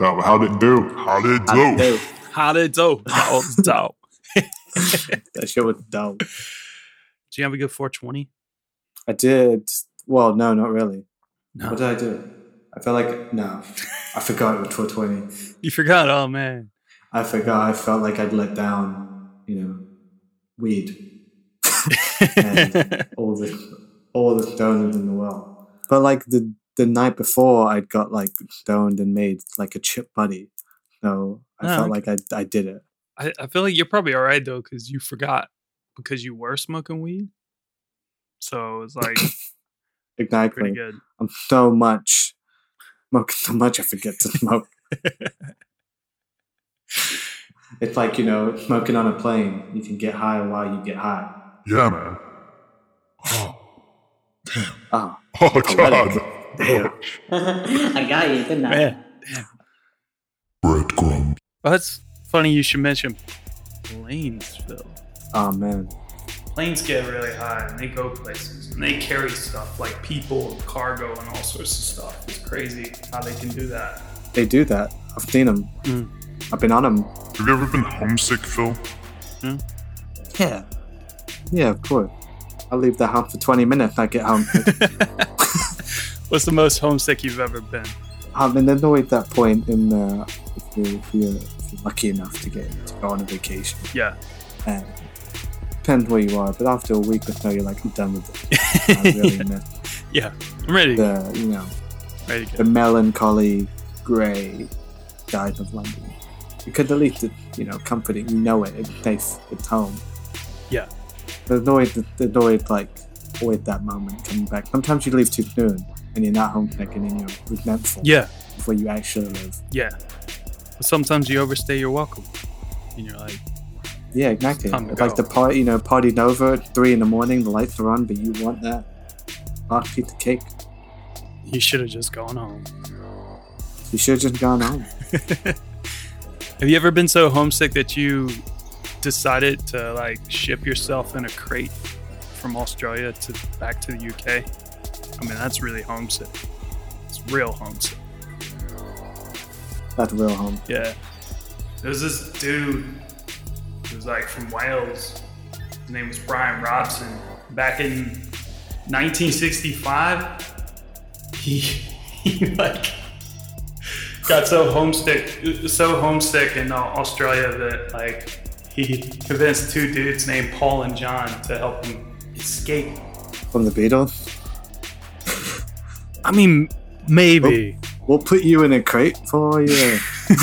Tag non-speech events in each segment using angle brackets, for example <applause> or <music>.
was dope. How'd it do? How'd it do? do. How did it do? <laughs> That was dope. That shit was dope. Did you have a good 420? I did. Well, no, not really. No. What did I do? I felt like no. I forgot it was 420. You forgot? Oh man. I forgot. I felt like I'd let down. You know, weed <laughs> and all the all the stoners in the world. But like the the night before, I'd got like stoned and made like a chip butty. So I Oh, felt okay. like I I did it. I, I feel like you're probably all right though, because you forgot because you were smoking weed. So it's <laughs> like pretty Exactly. good. I'm so much smoking <laughs> so much I forget to smoke. <laughs> it's like you know smoking on a plane. You can get high while you get high. Yeah, man. Oh, damn. Ah, oh, oh God. Damn. <laughs> I got you, didn't I? Man. Breadcrumb. Well, that's funny you should mention planes, Phil. Oh man. Planes get really high and they go places and they carry stuff like people and cargo and all sorts of stuff. It's crazy how they can do that. They do that. I've seen them. Mm. I've been on them. Have you ever been homesick, Phil? Yeah. Yeah, of course. I'll leave the house for 20 minutes. I get home. <laughs> What's the most homesick you've ever been? I mean, there's always that point in uh, if, you're, if, you're, if you're lucky enough to get to go on a vacation. Yeah. And depends where you are, but after a week or so, you're like, I'm done with it. I <laughs> really miss Yeah. I'm ready. the, you know, ready the melancholy, grey skies of London. Because at least it's, you know, comforting. You know it. It's safe. It's home. Yeah. There's always, there's always like, always that moment coming back. Sometimes you leave too soon and you're not home homesick and then you're resentful Yeah. before you actually live. Yeah. But sometimes you overstay your welcome. And you're like, Yeah, exactly. Time to It's like the party, you know, partying over at three in the morning, the lights are on, but you want that piece of cake. you should have just gone home. You should have just gone home. <laughs> Have you ever been so homesick that you decided to like ship yourself in a crate from Australia to back to the UK? I mean, that's really homesick. It's real homesick. That's real home. Yeah. There's this dude who was like from Wales. His name was Brian Robson. Back in 1965, he, <laughs> he like got so homesick, so homesick in uh, Australia that like he convinced two dudes named Paul and John to help him escape. From the Beatles. I mean, maybe. We'll put you in a crate for you. Do <laughs>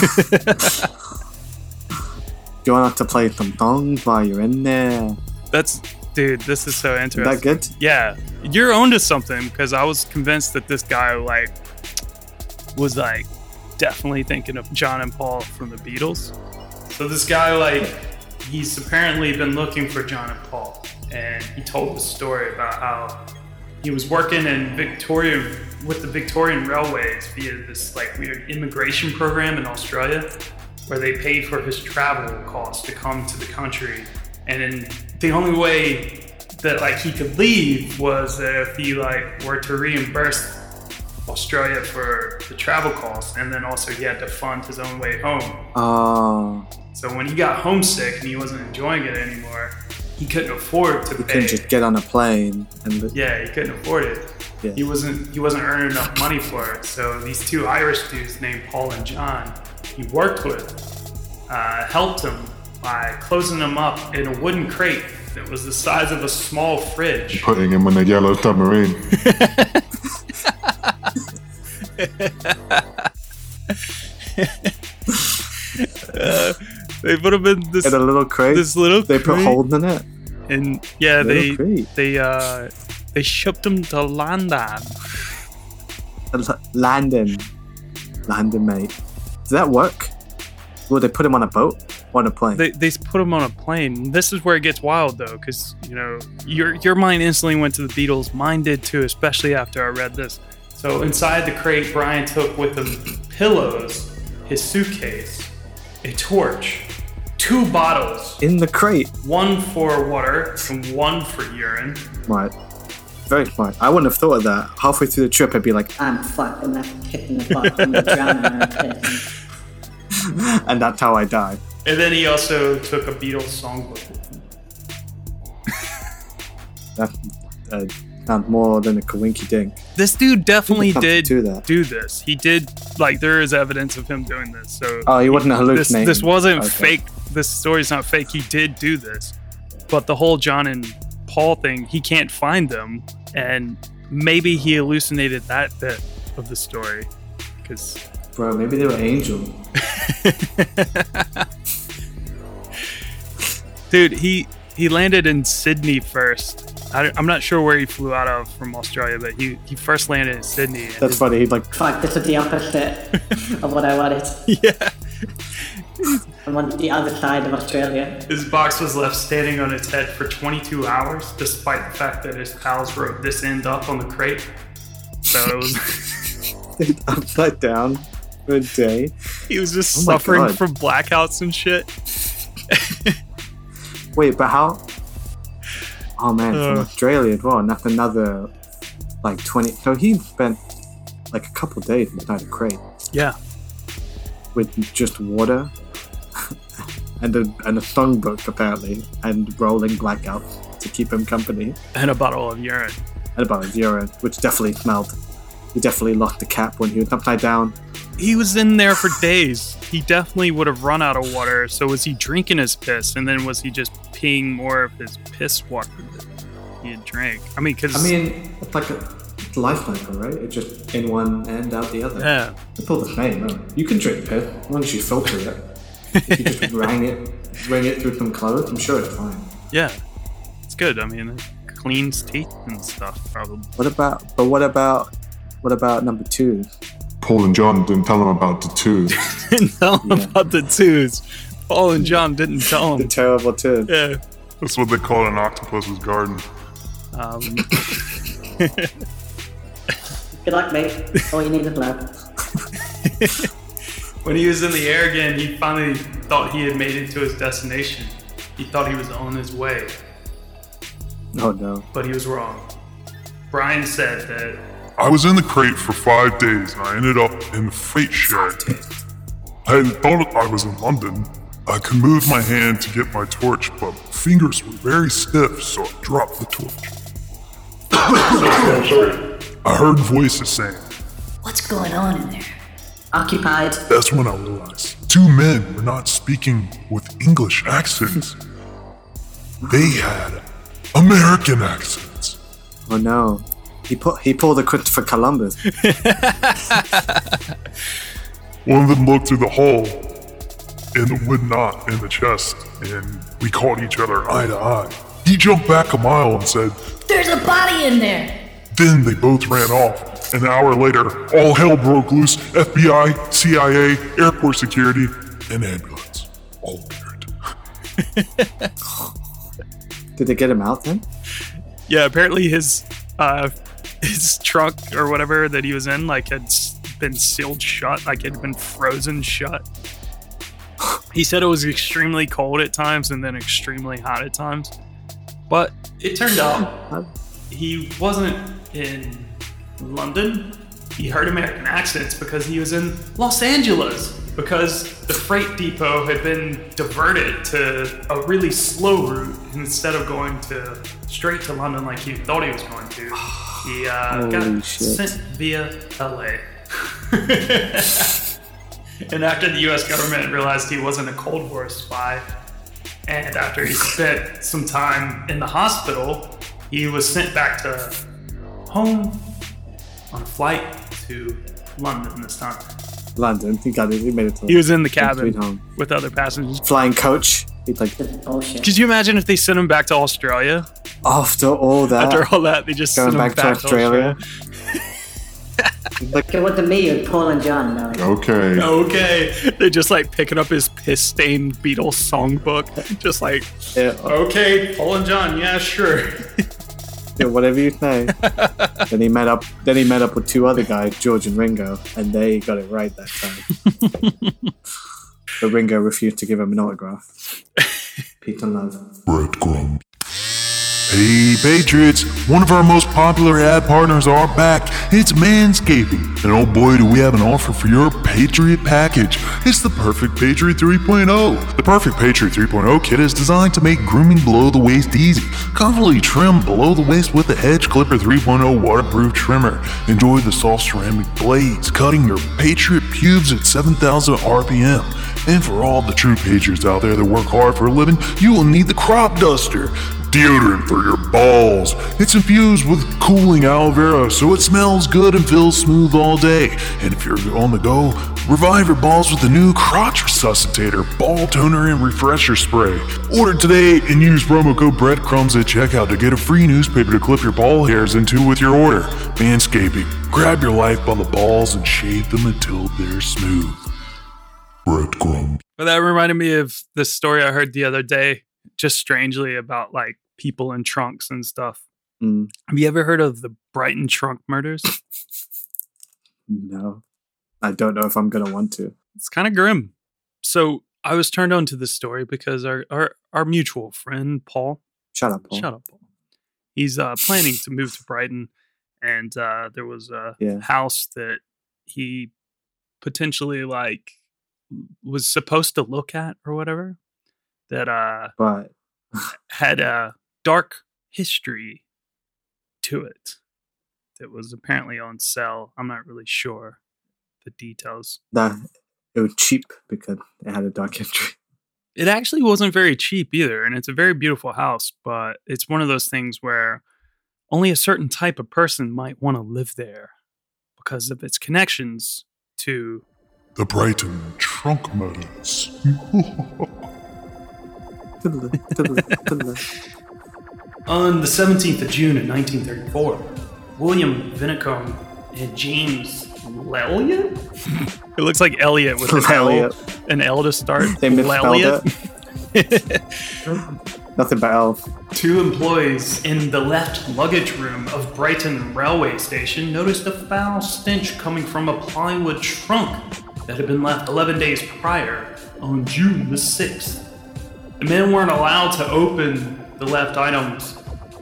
you want us to play some songs while you're in there? That's dude. This is so Is interesting. that good? Yeah, you're onto something because I was convinced that this guy like was like definitely thinking of John and Paul from the Beatles. So this guy like he's apparently been looking for John and Paul, and he told the story about how he was working in Victoria with the Victorian Railways via this like weird immigration program in Australia, where they paid for his travel costs to come to the country, and then the only way that like he could leave was if he like were to reimburse Australia for the travel costs, and then also he had to fund his own way home. Oh, So when he got homesick and he wasn't enjoying it anymore, he couldn't afford to He pay. couldn't just get on a plane and Yeah, he couldn't afford it. Yeah. He wasn't he wasn't earning enough money for it. So these two Irish dudes named Paul and John, he worked with, uh, helped him by closing him up in a wooden crate that was the size of a small fridge. Putting him in a yellow submarine. <laughs> <laughs> <laughs> They put him in this in a little crate. this little they put crate, holes in it. and yeah, Little they crate. they uh they shipped him to London. L- Landon. Landon, mate. Does that work? Will they put him on a boat or on a plane? They they put him on a plane. This is where it gets wild though, because you know your your mind instantly went to the Beatles. Mine did too, especially after I read this. So inside the crate, Brian took with him pillows, his suitcase, a torch, two bottles, in the crate. one for water and one for urine, Right. Very smart. I wouldn't have thought of that. Halfway through the trip, I'd be like, I'm fucked. I'm not kicked the butt. I'm gonna drown in <laughs> and that's how I die. And then he also took a Beatles songbook with him. <laughs> That uh, sounds more than a coinky dink. This dude definitely Something did to that. do this. He did like there is evidence of him doing this. So Oh, he wasn't this hallucinating. this wasn't Okay. fake. This story's not fake. He did do this. But the whole John and Paul thing, he can't find them and maybe he hallucinated that bit of the story cuz Bro, maybe they were angels. <laughs> dude, he he landed in Sydney first. I, am not sure where he flew out of from Australia, but he, he first landed in Sydney. and That's funny. He'd like, Fuck, this is the opposite of what I wanted. <laughs> yeah. <laughs> I'm on the other side of Australia. His box was left standing on its head for 22 hours, despite the fact that his pals wrote this end up on the crate. So it was, <laughs> upside down for a day. he was just Oh suffering from blackouts and shit. <laughs> Wait, but how? Oh man, from Uh. Australia as well. And that's another like 20. So he spent like a couple days inside a crate Yeah. with just water and a, and a songbook, apparently, and rolling blackouts to keep him company. And a bottle of urine. And about his urine, which definitely smelled. He definitely locked the cap when he was upside down. He was in there for days. He definitely would have run out of water. So was he drinking his piss? And then was he just peeing more of his piss water that he had drank? I mean, because. I mean, it's like a, it's life cycle, right? It's just in one end, out the other. yeah. It's all the same. No? You can drink piss as long as you filter it. If you just wring it, wring it through some clothes, I'm sure it's fine. Yeah. It's good. I mean, it cleans teeth and stuff, probably. What about? But what about? What about number two? Paul and John didn't tell him about the two. <laughs> didn't tell him Yeah. about the twos. Paul and John didn't tell them. The terrible two. Yeah. That's what they call an octopus's garden. Um, <laughs> <laughs> Good luck, mate. All you need is love. When he was in the air again, he finally thought he had made it to his destination. He thought he was on his way, Oh no. but he was wrong. Brian said that I was in the crate for five days and I ended up in the freight shed. I had thought I was in London. I could move my hand to get my torch, but fingers were very stiff, so I dropped the torch. <coughs> I heard voices saying, What's going on in there? Occupied. That's when I realized two men were not speaking with English accents. They had American accents. Oh no. He put he pulled a Christopher Columbus. <laughs> One of them looked through the hole in the wood knot in the chest, and we caught each other eye to eye. He jumped back a mile and said, There's a body in there! then they both ran off. An hour later, all hell broke loose. FBI, CIA, airport security, and ambulance all appeared. <laughs> Did they get him out then? yeah, apparently his uh his trunk or whatever that he was in like had been sealed shut, like it had been frozen shut. He said it was extremely cold at times and then extremely hot at times. But it turned out he wasn't in London. He heard American accents because he was in Los Angeles. Because the freight depot had been diverted to a really slow route instead of going to straight to London like he thought he was going to. He uh, got shit. sent via LA. <laughs> and after the US government realized he wasn't a Cold War spy, and after he spent some time in the hospital, he was sent back to home on a flight to London this time. London. He got it. He made it to He was in the cabin home. with other passengers. flying coach. He's like bullshit. Could you imagine if they sent him back to Australia? after all that, After all that, they just going sent him back, to Australia. like It wasn't me, it was Paul and John. No. Okay. Okay, They're just like picking up his piss-stained Beatles songbook, just like, yeah, okay, Paul and John, yeah, sure. <laughs> yeah, whatever you say. <laughs> then he met up. Then he met up with two other guys, George and Ringo, and they got it right that time. <laughs> but Ringo refused to give him an autograph. <laughs> Peter and love. Breadcrumb. Patriots, one of our most popular ad partners are back. It's Manscaping. And oh boy, do we have an offer for your Patriot package. It's the Perfect Patriot 3.0. The Perfect Patriot 3.0 kit is designed to make grooming below the waist easy. Comfortably trim below the waist with the Hedge Clipper 3.0 waterproof trimmer. Enjoy the soft ceramic blades, cutting your Patriot pubes at 7,000 RPM. And for all the true Patriots out there that work hard for a living, you will need the Crop Duster deodorant for your balls. It's infused with cooling aloe vera, so it smells good and feels smooth all day. And if you're on the go, revive your balls with the new Crotch Resuscitator Ball Toner and Refresher Spray. Order today and use promo code breadcrumbs at checkout to get a free newspaper to clip your ball hairs into with your order. Manscaping. Grab your life by the balls and shave them until they're smooth. Breadcrumbs. But that reminded me of this story I heard the other day, just strangely about like people in trunks and stuff. Mm, Have you ever heard of the Brighton trunk murders? no, I don't know if I'm gonna want to. it's kind of grim. So I was turned on to this story because our our, our mutual friend Paul, Shut up, Paul. shut up, Paul. He's uh, planning to move to Brighton, and uh, there was a Yeah. house that he potentially like was supposed to look at or whatever that uh But had a dark history to it that was apparently on sale. I'm not really sure the details. that it was cheap because it had a dark <laughs> history. It actually wasn't very cheap either, and it's a very beautiful house, but it's one of those things where only a certain type of person might want to live there because of its connections to The Brighton Trunk Murders. <laughs> On the 17th of June in 1934, William Vinicombe and James Lelliot? <laughs> it looks like Elliot with an L, Elliot. an L to start. They misspelled Lelliot. <laughs> Nothing but elf. Two employees in the left luggage room of Brighton Railway Station noticed a foul stench coming from a plywood trunk that had been left 11 days prior on June the 6th. The men weren't allowed to open the left items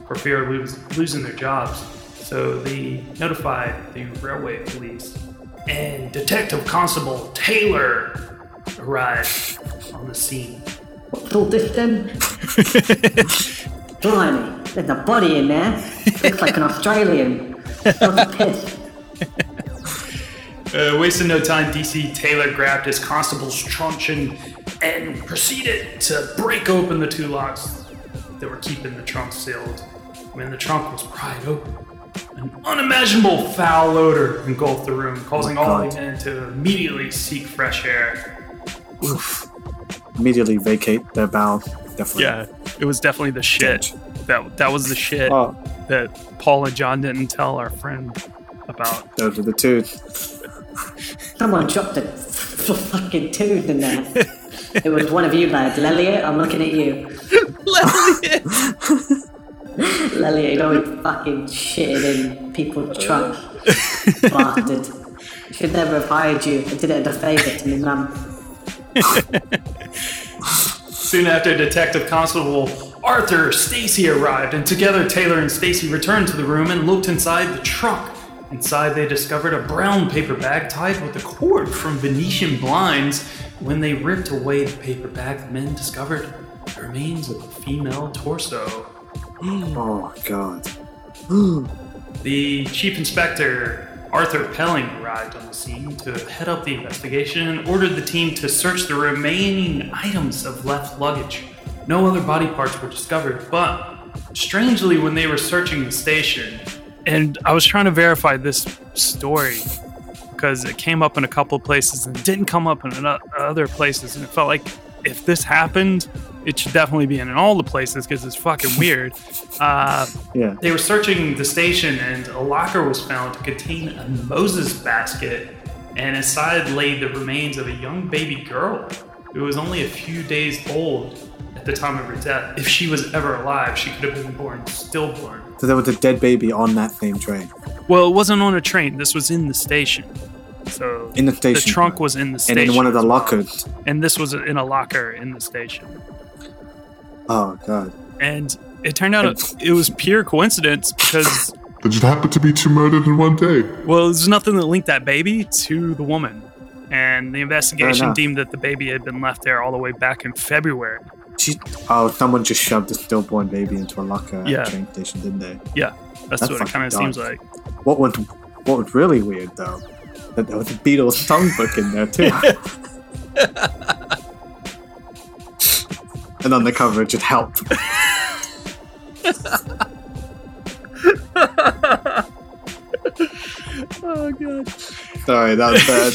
for fear of lose, losing their jobs, so they notified the railway police. And Detective Constable Taylor arrived on the scene. What's all this then? <laughs> Blimey, there's a body in there. Looks like an Australian. Smells. <laughs> Uh, wasting no time, DC Taylor grabbed his constable's truncheon and proceeded to break open the two locks that were keeping the trunk sealed. When the trunk was pried open, an unimaginable foul odor engulfed the room, causing all God. the men to immediately seek fresh air. Oof. Immediately vacate their bow. Definitely. Yeah, it was definitely the shit. That that was the shit Oh, that Paul and John didn't tell our friend about. those are the two. Someone dropped a f- f- fucking tooth in there. <laughs> It was one of you lads. Lelliot, I'm looking at you. Lelliot, you know he fucking shitted in people's trunks. Bastard. Should never have hired you. I did it as a favour to me, mum. Soon after, Detective Constable Arthur Stacy arrived, and together Taylor and Stacy returned to the room and looked inside the trunk. Inside, they discovered a brown paper bag tied with a cord from Venetian blinds. When they ripped away the paper bag, the men discovered the remains of a female torso. <gasps> Oh my god. <gasps> The chief inspector, Arthur Pelling, arrived on the scene to head up the investigation and ordered the team to search the remaining items of left luggage. No other body parts were discovered, but strangely, when they were searching the station, and I was trying to verify this story because it came up in a couple of places and didn't come up in other places, and it felt like if this happened, it should definitely be in all the places because it's fucking <laughs> weird. Uh, Yeah. they were searching the station, and a locker was found to contain a Moses basket, and inside lay the remains of a young baby girl who was only a few days old at the time of her death. If she was ever alive, she could have been born stillborn. So there was a dead baby on that same train. Well, it wasn't on a train. This was in the station. So In the station. the trunk was in the station, And in one of the lockers. and this was in a locker in the station. Oh god. And it turned out it was pure coincidence because <laughs> They just happened to be two murdered in one day. well, there's nothing that linked that baby to the woman, and the investigation deemed that the baby had been left there all the way back in February. She, oh, someone just shoved a stillborn baby into a locker at Yeah. a train station, didn't they? Yeah, that's, That's what it kind of seems like. What was what was really weird though, that there was a Beatles songbook in there too. <laughs> and on the cover it just help. <laughs> Oh god. Sorry, that was bad.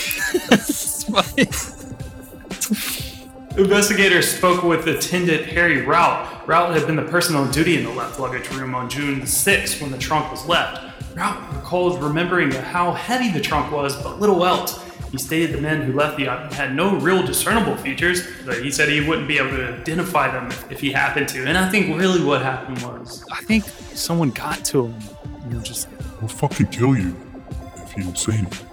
<laughs> Investigators spoke with attendant Harry Rout. Rout had been the person on duty in the left luggage room on June 6 when the trunk was left. Rout recalled remembering how heavy the trunk was, but little else. He stated the men who left the item had no real discernible features, but he said he wouldn't be able to identify them if, if he happened to. And I think really what happened was, I think someone got to him. You know, just We'll fucking kill you if you say anything.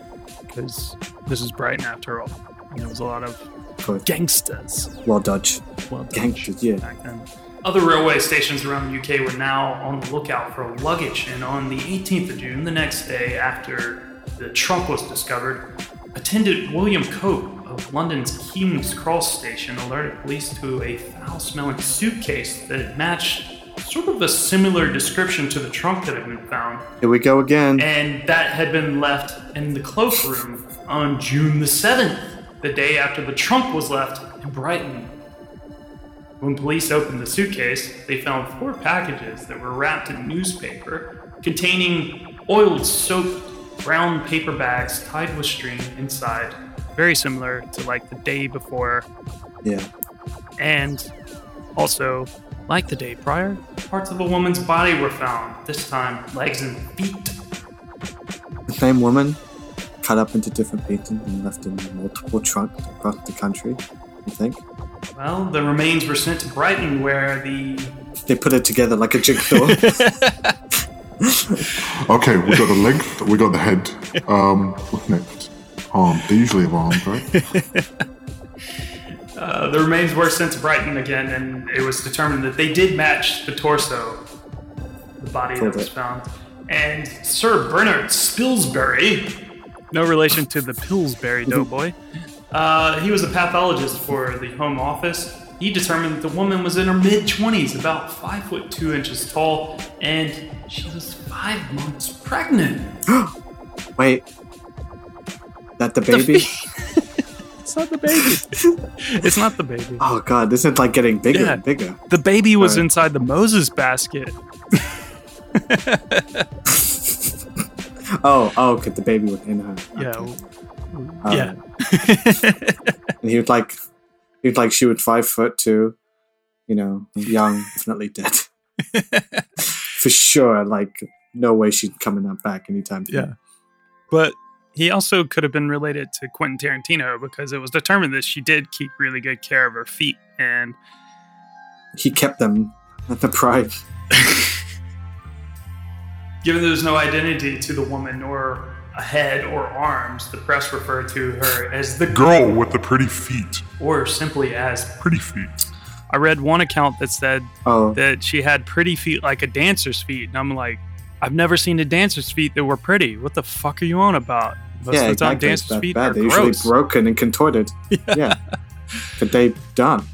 Because this is Brighton after all. And there was a lot of Good. gangsters. Well, Dutch. Well done. Gangsters, yeah. back then. Other railway stations around the UK were now on the lookout for luggage, and on the 18th of June, the next day after the trunk was discovered, attendant William Cope of London's King's Cross station alerted police to a foul smelling suitcase that matched sort of a similar description to the trunk that had been found, Here we go again. and that had been left in the cloakroom on June the 7th, the day after the trunk was left in Brighton. When police opened the suitcase, they found four packages that were wrapped in newspaper containing oiled, soaked brown paper bags tied with string inside. Very similar to like the day before, Yeah. and also, like the day prior, parts of a woman's body were found, this time legs and feet. The same woman cut up into different pieces and left in multiple trunks across the country, you think? Well, the remains were sent to Brighton, where the They put it together like a jigsaw. <laughs> Okay, we got the leg, we got the head. Um, what's next? Arm. They usually have arms, right? <laughs> uh, the remains were sent to Brighton again, and it was determined that they did match the torso, the body that was found. And Sir Bernard Spilsbury, no relation to the Pillsbury doughboy, uh, he was a pathologist for the Home Office. He determined that the woman was in her mid 20s, about five foot two inches tall, and she was five months pregnant. <gasps> Wait. That the baby? It's <laughs> <laughs> not the baby. <laughs> it's not the baby. oh god, this is like getting bigger Yeah. and bigger. The baby was Right. inside the Moses basket. <laughs> Oh, oh, because the baby was in her. Yeah. Okay. w- um, Yeah. <laughs> And he was like, he was like, she was five foot two, you know, young, definitely dead. For sure, like, no way she's coming up back anytime soon. Yeah. But he also could have been related to Quentin Tarantino because it was determined that she did keep really good care of her feet. And He kept them at the price. <laughs> given there's no identity to the woman nor a head or arms, the press referred to her as the Girl with the pretty feet. or simply as. Pretty feet. I read one account that said Oh, that she had pretty feet like a dancer's feet. And I'm like, I've never seen a dancer's feet that were pretty. What the fuck are you on about? Most yeah, of the time, exactly. dancer's feet bad. are They're usually broken and contorted. <laughs> Yeah. But they done.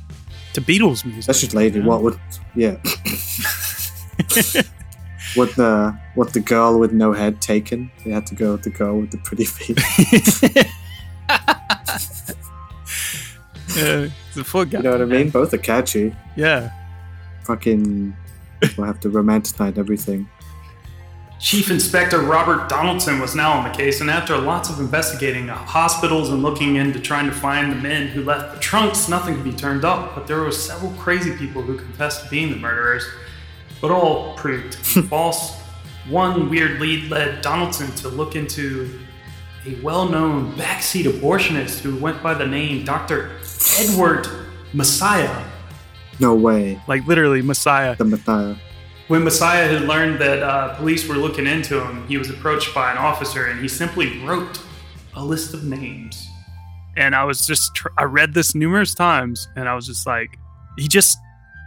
to Beatles music. That's just lazy. you know? What would? Yeah. what the what the girl with no head taken, they had to go with the girl with the pretty feet. <laughs> Yeah, the foot guy. You know what I mean? Both are catchy. Yeah. Fucking, we'll have to romanticize everything. Chief Inspector Robert Donaldson was now on the case, and after lots of investigating hospitals and looking into trying to find the men who left the trunks, nothing could be turned up. But there were several crazy people who confessed to being the murderers, but all proved <laughs> false. One weird lead led Donaldson to look into a well-known backseat abortionist who went by the name Dr. Edward Messiah, No way. like literally Messiah. The Messiah. When Messiah had learned that uh, police were looking into him, he was approached by an officer and he simply wrote a list of names. And I was just, tr- I read this numerous times and I was just like, he just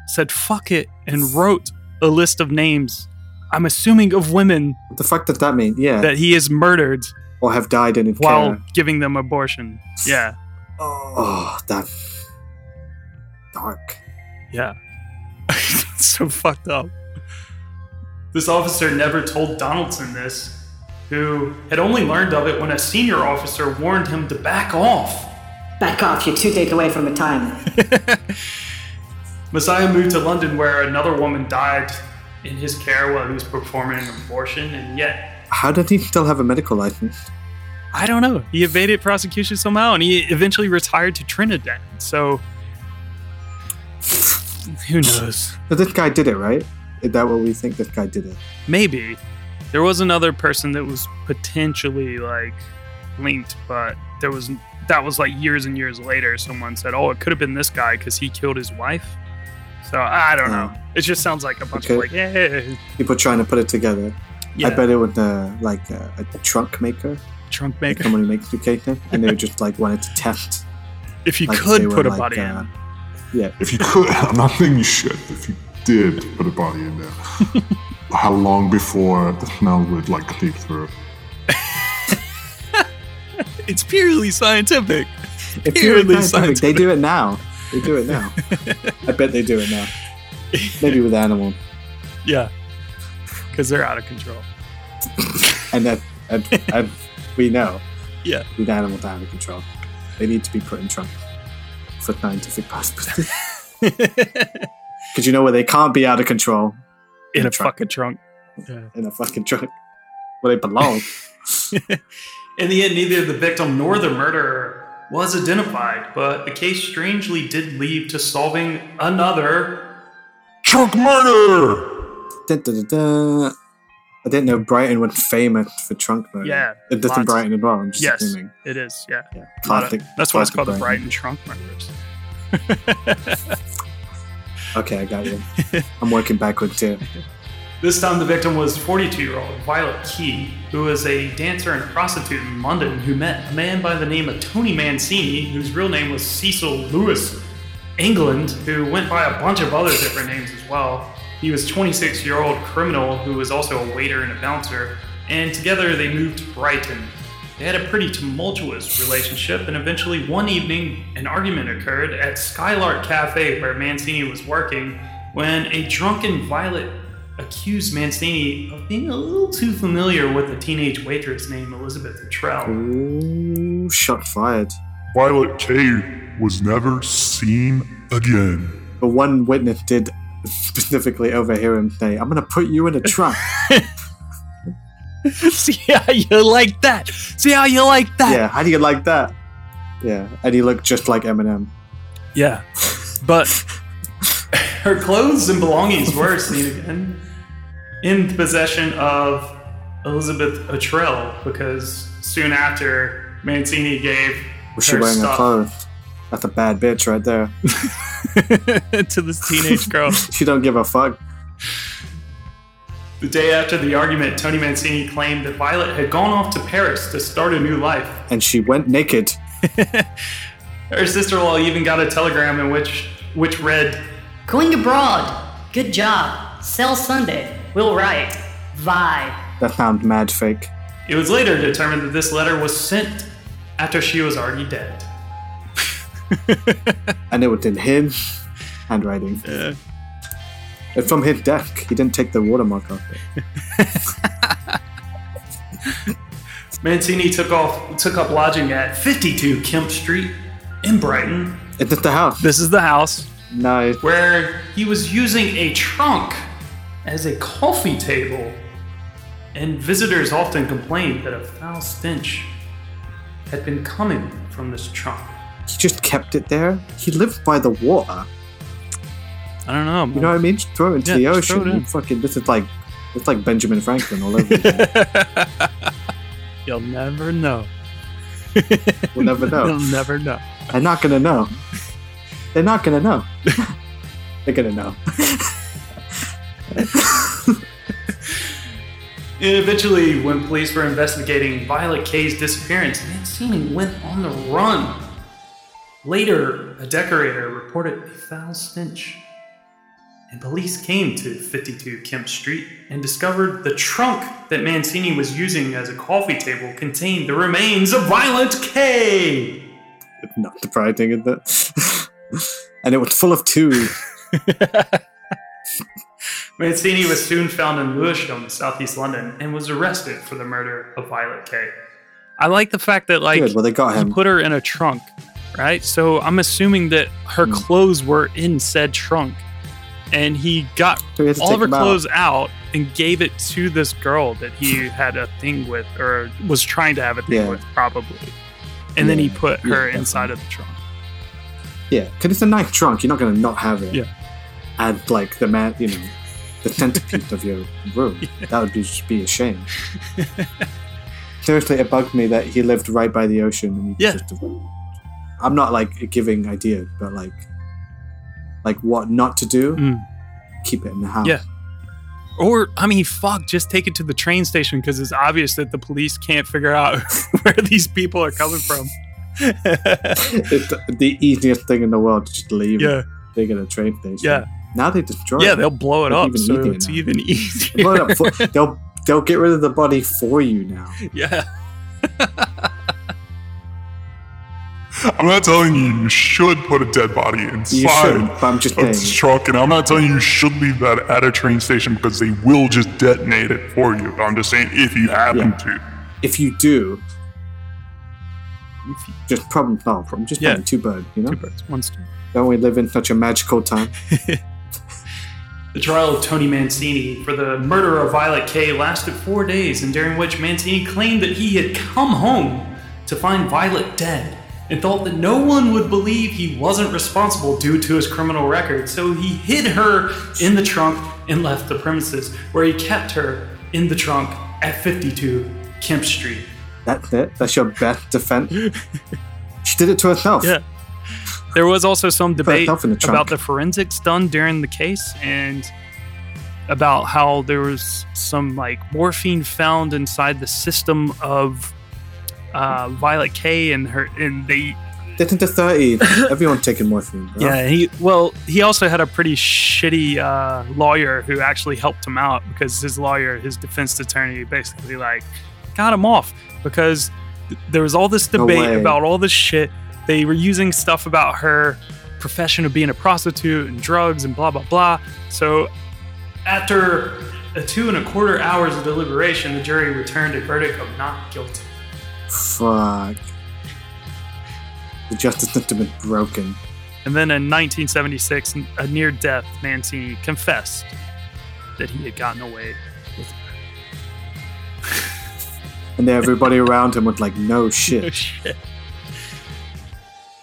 said fuck it and wrote a list of names. I'm assuming of women What the fuck does that mean? Yeah. that he has murdered or have died in while care. giving them abortion. Yeah, Oh, that dark. yeah. <laughs> so fucked up. This officer never told Donaldson this, who had only learned of it when a senior officer warned him to back off. Back off, you're two days away from retirement. <laughs> Messiah moved to London where another woman died in his care while he was performing an abortion, and yet, How did he still have a medical license? I don't know. He evaded prosecution somehow, and he eventually retired to Trinidad. So, who knows? But this guy did it, right? Is that what we think this guy did it? Maybe. There was another person that was potentially like linked, but there was that was like years and years later. Someone said, "Oh, it could have been this guy because he killed his wife." So I don't know. It just sounds like a bunch of like, yeah, People trying to put it together. yeah, I bet it was uh, like uh, a trunk maker, trunk maker. someone who makes suitcases, and they just like wanted to test. If you Like, could put a like, body uh, in, Yeah, If you could, <laughs> I'm not saying you should. If you did put a body in there, <laughs> how long before the smell would like creep through? <laughs> it's purely scientific. if Purely you're scientific, they do it now. They do it now. <laughs> I bet they do it now. Maybe with animals, Yeah, because they're out of control. and that and, and we know Yeah, with animals are out of control. They need to be put in trunk for scientific purposes. Because you know where they can't be out of control in a trunk. fucking trunk. Yeah. in a fucking trunk where they belong. <laughs> In the end, neither the victim nor the murderer was identified, but the case strangely did lead to solving another. Trunk murder! Dun, dun, dun, dun. I didn't know Brighton was famous for trunk murder. Yeah, It does in lots. Brighton as well. I'm just Yes, assuming. it is. Yeah, Yeah. A lot of- Classic. That's why it's classic called the Brighton Trunk Murders. <laughs> Okay, I got you. <laughs> I'm working backwards here. This time, the victim was 42 year old Violet Kaye, who was a dancer and prostitute in London who met a man by the name of Tony Mancini, whose real name was Cecil Lewis England, who went by a bunch of other different names as well. He was 26 year old criminal who was also a waiter and a bouncer, and together they moved to Brighton. They had a pretty tumultuous relationship, and eventually one evening, an argument occurred at Skylark Cafe where Mancini was working when a drunken Violet accused Mancini of being a little too familiar with a teenage waitress named Elizabeth Luttrell. Ooh, shot fired. Violet Kaye was never seen again. But one witness did specifically overhear him say, I'm going to put you in a trunk. <laughs> <laughs> See how you like that? See how you like that? yeah, how do you like that? Yeah, and he looked just like Eminem. Yeah. But <laughs> her clothes and belongings were seen again in the possession of Elizabeth Luttrell because soon after Mancini gave Was she her wearing her stuff clothes? That's a bad bitch right there. <laughs> to this teenage girl. She don't give a fuck. The day after the argument, Tony Mancini claimed that Violet had gone off to Paris to start a new life. And she went naked. <laughs> Her sister-in-law even got a telegram in which which read, Going abroad. Good job. Sell Sunday. Will write. Vibe. That sounds mad fake. It was later determined that this letter was sent after she was already dead. <laughs> And it was in his <laughs> handwriting. Yeah. It's from his desk. He didn't take the watermark off it. <laughs> Mancini took off took up lodging at 52 Kemp Street in Brighton. It's just the house. This is the house Nice. where he was using a trunk as a coffee table. And visitors often complained that a foul stench had been coming from this trunk. He just kept it there. He lived by the water. I don't know. You know what I mean? Just throw it into Yeah, the just throw ocean. it in. Fucking this is like it's like Benjamin Franklin all over again. <laughs> You'll never know. We'll never <laughs> know. You'll never know. They're not gonna know. They're not gonna know. <laughs> They're gonna know. And eventually, when police were investigating Violet Kaye's disappearance, Mancini went on the run. Later, a decorator reported a foul stench and police came to 52 Kemp Street and discovered the trunk that Mancini was using as a coffee table contained the remains of Violent K. Not surprising, is it? and it was full of two. <laughs> Mancini was soon found in Lewisham, southeast London, and was arrested for the murder of Violet Kaye. I like the fact that like Good. Well, they got he him. put her in a trunk, right? So I'm assuming that her Hmm. clothes were in said trunk, and he got So he all of her them out. clothes out and gave it to this girl that he had a thing with, or was trying to have a thing Yeah. with, probably. And then he Yeah. put Yeah, her inside of the trunk. Yeah, because it's a nice trunk. You're not going to not have it. Yeah. Add like the man, you know, the <laughs> centerpiece of your room. That would be just be a shame. Seriously, it bugged me that he lived right by the ocean. And he Yeah. Just, I'm not like giving ideas, but like, like what not to do. Mm. Keep it in the house. Yeah. Or, I mean, fuck, just take it to the train station because it's obvious that the police can't figure out <laughs> where these people are coming from. it's the easiest thing in the world to just leave. yeah, They get a train station. yeah, Now they destroy yeah. it. They'll blow it up, so it's now. even Blow easier. it up for- they'll they'll get rid of the body for you now. <laughs> yeah, <laughs> I'm not telling you you should put a dead body inside should, I'm just of this saying. truck, and I'm not telling you you should leave that at a train station because they will just detonate it for you. I'm just saying if you happen Yeah. to. If you do, just problem solved. I'm just Yeah. playing two birds. You know, two birds, one stone. don't we live in such a magical time? <laughs> The trial of Tony Mancini for the murder of Violet Kaye lasted four days, and during which Mancini claimed that he had come home to find Violet dead and thought that no one would believe he wasn't responsible due to his criminal record. So he hid her in the trunk and left the premises, where he kept her in the trunk at 52 Kemp Street. That's it. That's your best defense. <laughs> she did it to herself. Yeah. There was also some debate the about the forensics done during the case and about how there was some like morphine found inside the system of uh, Violet Kaye and her and they Get into thirty. <laughs> Everyone taking morphine. Bro. yeah he well he also had a pretty shitty uh, lawyer who actually helped him out because his lawyer his defense attorney basically like got him off because th- there was all this debate way. about all this shit they were using stuff about her profession of being a prostitute and drugs and blah blah blah so after a two and a quarter hours of deliberation the jury returned a verdict of not guilty Fuck. The justice system is broken. And then in 1976, a near death, Mancini confessed that he had gotten away with <laughs> And everybody around him was like, no <laughs> her. shit. shit.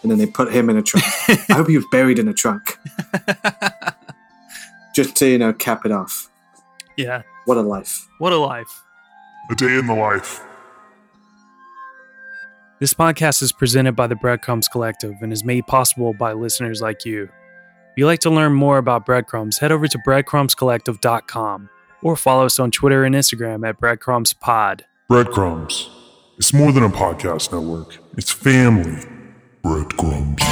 And then they put him in a trunk. I hope he was buried in a trunk. <laughs> Just to, you know, cap it off. Yeah, What a life. what a life. A day in the life. This podcast is presented by the Breadcrumbs Collective and is made possible by listeners like you. If you'd like to learn more about Breadcrumbs, head over to breadcrumbscollective.com or follow us on Twitter and Instagram at breadcrumbspod. Breadcrumbs. It's more than a podcast network, it's family. Breadcrumbs.